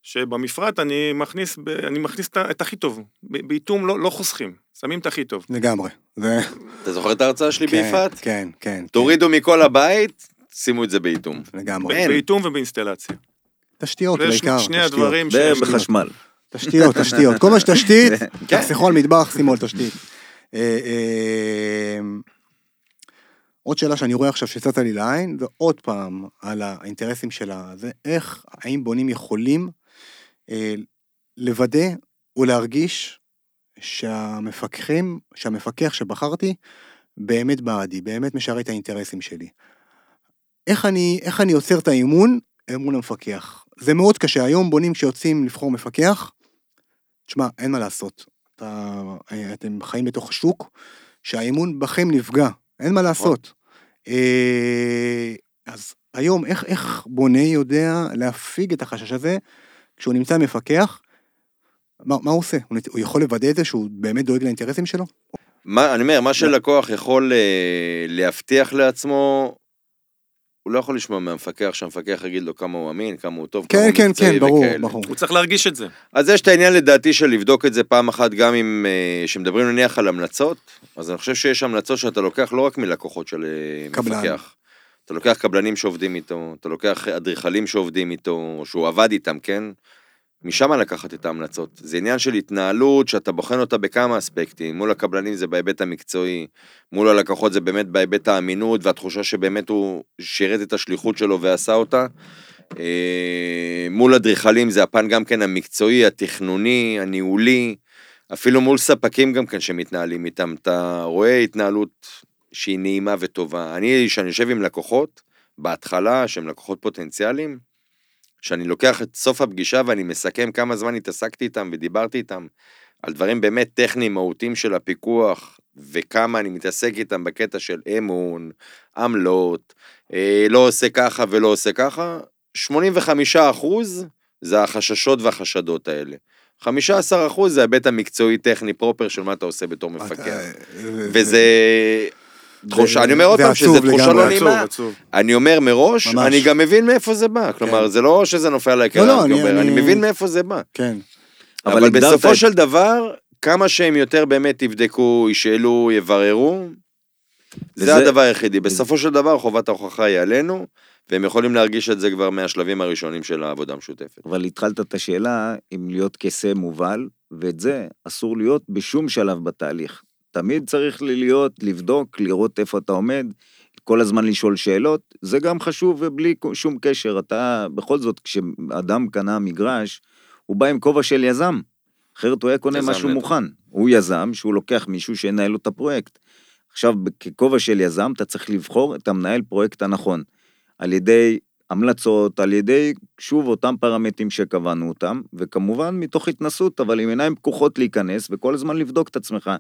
שבמפרט אני מכניס. אני מכניס את הכי טוב, באיתום לא, לא חוסכים, שמים את הכי טוב. לגמרי. זה... אתה זוכר את ההרצאה שלי כן, ביפעת? כן, כן. תורידו מכל הבית, שימו את זה באיתום. כן, לגמרי. באיתום ובאינסטלציה. תשתיות בעיקר. שני תשתיות. הדברים ש... בחשמל. תשתיות, תשתיות. כל מה שתשתית, (laughs) כן. תחסכו על מטבח, שימו על תשתית. אה, אה, עוד שאלה שאני רואה עכשיו שצצה לי לעין, זה עוד פעם על האינטרסים שלה. זה איך, האם בונים יכולים אה, לוודא ולהרגיש שהמפקחים, שהמפקח שבחרתי, באמת בעדי, באמת משרת את האינטרסים שלי. איך אני, איך אני יוצר את האימון מול המפקח? זה מאוד קשה. היום בונים כשיוצאים לבחור מפקח, תשמע, אין מה לעשות. אתה, אתם חיים בתוך שוק שהאימון בכם נפגע, אין מה לעשות. אה, אז היום, איך, איך בונה יודע להפיג את החשש הזה כשהוא נמצא מפקח? מה, מה הוא עושה? הוא, הוא יכול לוודא את זה שהוא באמת דואג לאינטרסים שלו? מה, אני אומר, מה שלקוח יכול אה, להבטיח לעצמו, הוא לא יכול לשמוע מהמפקח, שהמפקח יגיד לו כמה הוא אמין, כמה הוא טוב, כמה כן, הוא כן, מקצועי כן, ברור, וכאלה. ברור. הוא צריך להרגיש את זה. אז יש את העניין לדעתי של לבדוק את זה פעם אחת גם אם, אה, שמדברים נניח על המלצות, אז אני חושב שיש המלצות שאתה לוקח לא רק מלקוחות של אה, קבלן. מפקח. אתה לוקח קבלנים שעובדים איתו, אתה לוקח אדריכלים שעובדים איתו, או שהוא עבד איתם, כן? משם לקחת את ההמלצות. זה עניין של התנהלות שאתה בוחן אותה בכמה אספקטים. מול הקבלנים זה בהיבט המקצועי, מול הלקוחות זה באמת בהיבט האמינות והתחושה שבאמת הוא שירת את השליחות שלו ועשה אותה. אה, מול אדריכלים זה הפן גם כן המקצועי, התכנוני, הניהולי, אפילו מול ספקים גם כן שמתנהלים איתם. אתה רואה התנהלות שהיא נעימה וטובה. אני, כשאני יושב עם לקוחות, בהתחלה, שהם לקוחות פוטנציאליים, שאני לוקח את סוף הפגישה ואני מסכם כמה זמן התעסקתי איתם ודיברתי איתם על דברים באמת טכניים, מהותיים של הפיקוח, וכמה אני מתעסק איתם בקטע של אמון, עמלות, אה, לא עושה ככה ולא עושה ככה, 85 אחוז זה החששות והחשדות האלה. 15 אחוז זה ההיבט המקצועי-טכני פרופר של מה אתה עושה בתור מפקח. אה, וזה תחושה, אני אומר עוד פעם, שזה תחושה. לא נעימה. אני אומר מראש, ממש. אני גם מבין מאיפה זה בא. כלומר, זה לא שזה נופל עליי לא, לא, כרעם, אני- אני אני- מבין מאיפה זה בא. כן. אבל בסופו את- של דבר, כמה שהם יותר באמת יבדקו, ישאלו, יבררו, זה הדבר היחידי. בסופו של דבר, חובת ההוכחה היא עלינו, והם יכולים להרגיש את זה כבר מהשלבים הראשונים של העבודה המשותפת. אבל התחלת את השאלה אם להיות כסה מובל, ואת זה אסור להיות בשום שלב בתהליך. תמיד צריך להיות, לבדוק, לראות איפה אתה עומד, כל הזמן לשאול שאלות, זה גם חשוב ובלי שום קשר. אתה, בכל זאת, כשאדם קנה מגרש, הוא בא עם כובע של יזם, אחרת הוא היה קונה משהו נטו. מוכן. הוא יזם שהוא לוקח מישהו שינהל לו את הפרויקט. עכשיו, ככובע של יזם, אתה צריך לבחור את המנהל פרויקט הנכון. על ידי המלצות, על ידי, שוב, אותם פרמטרים שקבענו אותם, וכמובן מתוך התנסות, אבל עם עיניים פקוחות להיכנס, וכל הזמן לבדוק את עצמך.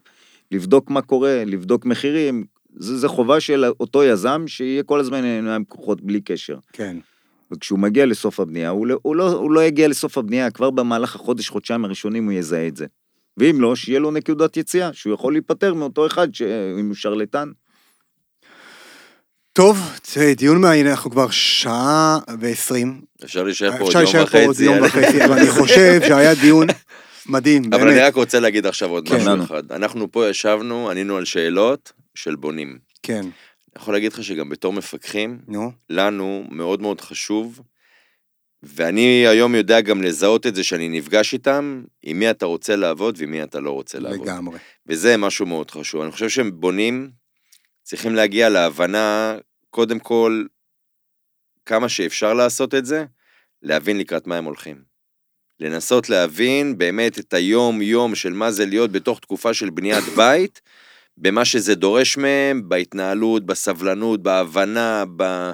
לבדוק מה קורה, לבדוק מחירים, זה, זה חובה של אותו יזם, שיהיה כל הזמן עיניים פקוחות בלי קשר. כן. וכשהוא מגיע לסוף הבנייה, הוא לא, הוא, לא, הוא לא יגיע לסוף הבנייה, כבר במהלך החודש, חודשיים הראשונים הוא יזהה את זה. ואם לא, שיהיה לו נקודת יציאה, שהוא יכול להיפטר מאותו אחד, שאם הוא שרלטן. טוב, זה דיון מעניין, אנחנו כבר שעה ועשרים. אפשר להישאר פה עוד אפשר יום להישאר פה עוד וחצי. יום וחצי, אבל אני חושב שהיה דיון מדהים, אבל אני באמת. רק רוצה להגיד עכשיו עוד כן. משהו. אחד. אנחנו פה ישבנו, ענינו על שאלות של בונים. כן, אני יכול להגיד לך שגם בתור מפקחים, נו, לנו מאוד מאוד חשוב, ואני היום יודע גם לזהות את זה שאני נפגש איתם, עם מי אתה רוצה לעבוד ועם מי אתה לא רוצה לעבוד. לגמרי. וזה משהו מאוד חשוב. אני חושב שהם בונים, צריכים להגיע להבנה, קודם כל, כמה שאפשר לעשות את זה, להבין לקראת מה הם הולכים. לנסות להבין באמת את היום-יום של מה זה להיות בתוך תקופה של בניית בית, במה שזה דורש מהם, בהתנהלות, בסבלנות, בהבנה, ב...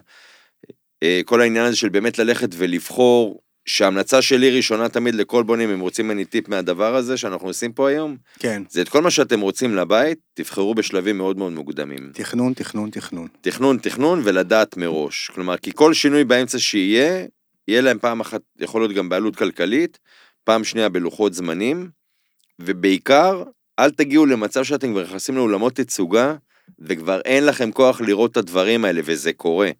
אה, כל העניין הזה של באמת ללכת ולבחור, שההמלצה שלי ראשונה תמיד לכל בונים, אם רוצים ממני טיפ מהדבר הזה שאנחנו עושים פה היום, כן, זה את כל מה שאתם רוצים לבית, תבחרו בשלבים מאוד מאוד מוקדמים. תכנון, תכנון, תכנון. תכנון, תכנון ולדעת מראש. כלומר, כי כל שינוי באמצע שיהיה, יהיה להם פעם אחת, יכול להיות גם בעלות כלכלית, פעם שנייה בלוחות זמנים, ובעיקר, אל תגיעו למצב שאתם כבר נכנסים לאולמות תצוגה, וכבר אין לכם כוח לראות את הדברים האלה, וזה קורה.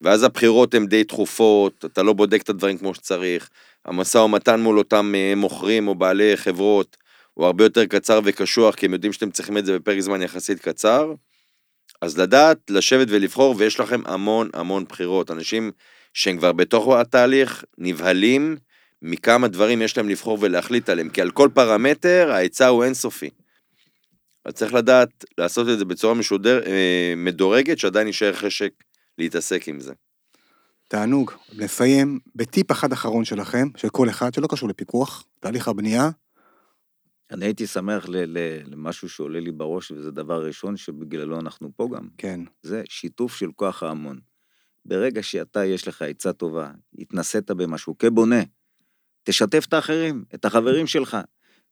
ואז הבחירות הן די תכופות, אתה לא בודק את הדברים כמו שצריך, המשא ומתן מול אותם אה, מוכרים או בעלי חברות הוא הרבה יותר קצר וקשוח, כי הם יודעים שאתם צריכים את זה בפרק זמן יחסית קצר. אז לדעת, לשבת ולבחור, ויש לכם המון המון בחירות. אנשים שהם כבר בתוך התהליך, נבהלים מכמה דברים יש להם לבחור ולהחליט עליהם, כי על כל פרמטר ההיצע הוא אינסופי. אז צריך לדעת לעשות את זה בצורה משודר, אה, מדורגת, שעדיין יישאר חשק להתעסק עם זה. תענוג. נסיים בטיפ אחד אחרון שלכם, של כל אחד, שלא קשור לפיקוח, תהליך הבנייה. אני הייתי שמח ל- ל- למשהו שעולה לי בראש, וזה דבר ראשון שבגללו אנחנו פה גם. כן, זה שיתוף של כוח ההמון. ברגע שאתה, יש לך עצה טובה, התנסית במשהו כבונה, תשתף את האחרים, את החברים שלך.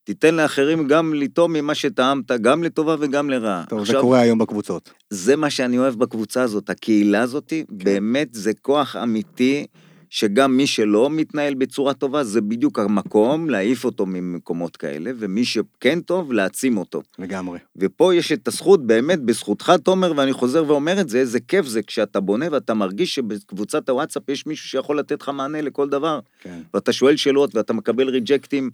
תיתן לאחרים גם לטעום ממה שטעמת, גם לטובה וגם לרעה. טוב, זה קורה היום בקבוצות. זה מה שאני אוהב בקבוצה הזאת, הקהילה הזאת, כן. באמת זה כוח אמיתי, שגם מי שלא מתנהל בצורה טובה, זה בדיוק המקום להעיף אותו ממקומות כאלה, ומי שכן טוב, להעצים אותו. לגמרי. ופה יש את הזכות, באמת, בזכותך, תומר, ואני חוזר ואומר את זה, איזה כיף זה כשאתה בונה ואתה מרגיש שבקבוצת הוואטסאפ יש מישהו שיכול לתת לך מענה לכל דבר. כן. ואתה שואל שאלות ואתה מקבל ריג'קטים.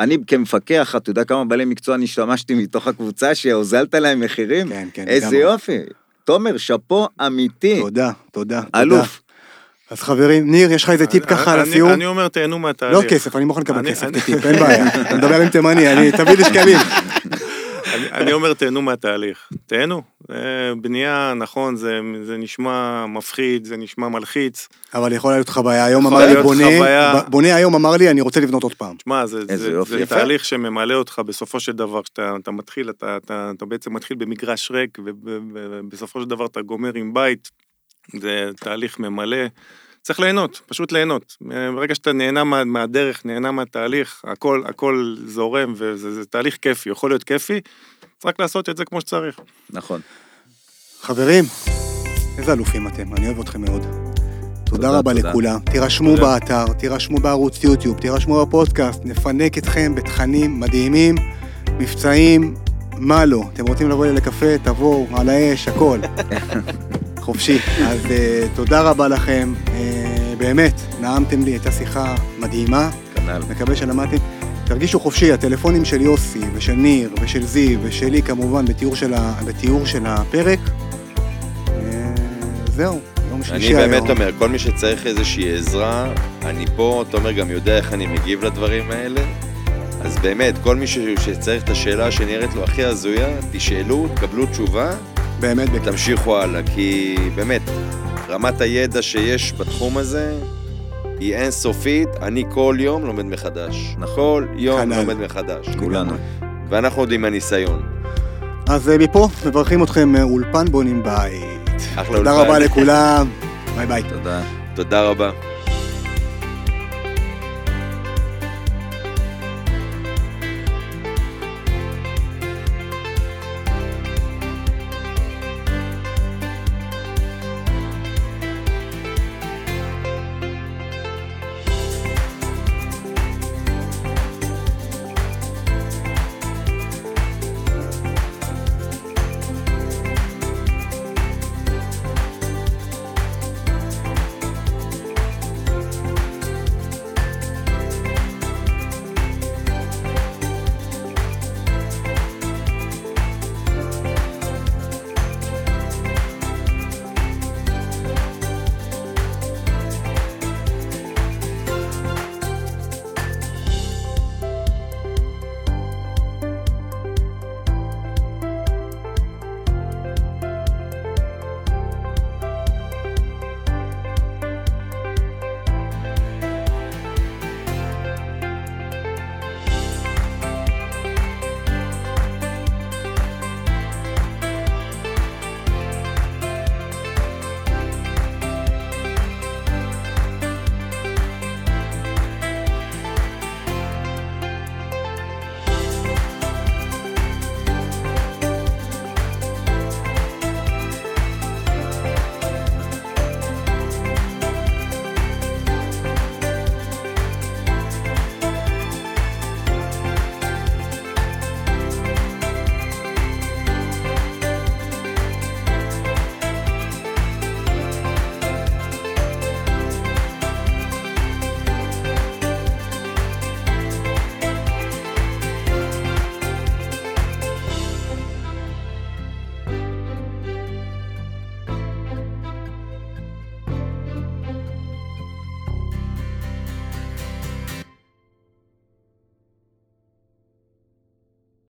אני כמפקח, אתה יודע כמה בעלי מקצוע אני השתמשתי מתוך הקבוצה שהוזלת להם מחירים? כן, כן, איזה לגמרי. יופי. תומר, שאפו אמיתי. תודה, תודה. תודה. אלוף. אז חברים, ניר, יש לך איזה טיפ ככה אני- לסיום? אני אומר, תהנו מהתהליך. לא כסף, אני מוכן לקבל כסף אני- כטיפ, אין בעיה. אני מדבר עם תימני, אני תביא לי שקלים. אני, אומר, תהנו מהתהליך. תהנו. אה, בנייה, נכון, זה, זה נשמע מפחיד, זה נשמע מלחיץ. אבל יכולה להיות חוויה. היום יכולה אמר לי בונה, בונה היום אמר לי, אני רוצה לבנות עוד פעם. שמע, זה. תהליך שממלא אותך בסופו של דבר, כשאתה אתה מתחיל, אתה, אתה, אתה בעצם מתחיל במגרש ריק, ובסופו של דבר אתה גומר עם בית. זה תהליך ממלא. צריך ליהנות, פשוט ליהנות. ברגע שאתה נהנה מה, מהדרך, נהנה מהתהליך, הכל, הכל זורם, וזה זה תהליך כיפי, יכול להיות כיפי, צריך רק לעשות את זה כמו שצריך. נכון. חברים, איזה אלופים אתם, אני אוהב אתכם מאוד. תודה תודה, רבה תודה. לכולם. תירשמו תודה. באתר, תירשמו בערוץ יוטיוב, תירשמו בפודקאסט, נפנק אתכם בתכנים מדהימים, מבצעים, מה לא. אתם רוצים לבוא אלי לקפה, תבואו, על האש, הכל. (laughs) חופשי. אז uh, תודה רבה לכם. Uh, באמת, נעמתם לי, הייתה שיחה מדהימה. כנ"ל. מקווה שלמדתם. תרגישו חופשי, הטלפונים של יוסי ושל ניר ושל זיו ושלי כמובן בתיאור של, ה... בתיאור של הפרק. אה, זהו, יום אני שלישי היום. באמת אומר, כל מי שצריך איזושהי עזרה, אני פה, תומר גם יודע איך אני מגיב לדברים האלה. אז באמת, כל מי שצריך את השאלה שנראית לו הכי הזויה, תשאלו, תקבלו תשובה, באמת, בכיף. תמשיכו הלאה, כי באמת, רמת הידע שיש בתחום הזה היא אינסופית, אני כל יום לומד מחדש. נכון. כל יום כנ"ל. לומד מחדש. כולנו. ואנחנו עוד עם הניסיון. אז אה, מפה מברכים אתכם מאולפן בונים בית. אחלה תודה אולפן. רבה לכולם, ביי ביי. תודה. תודה רבה.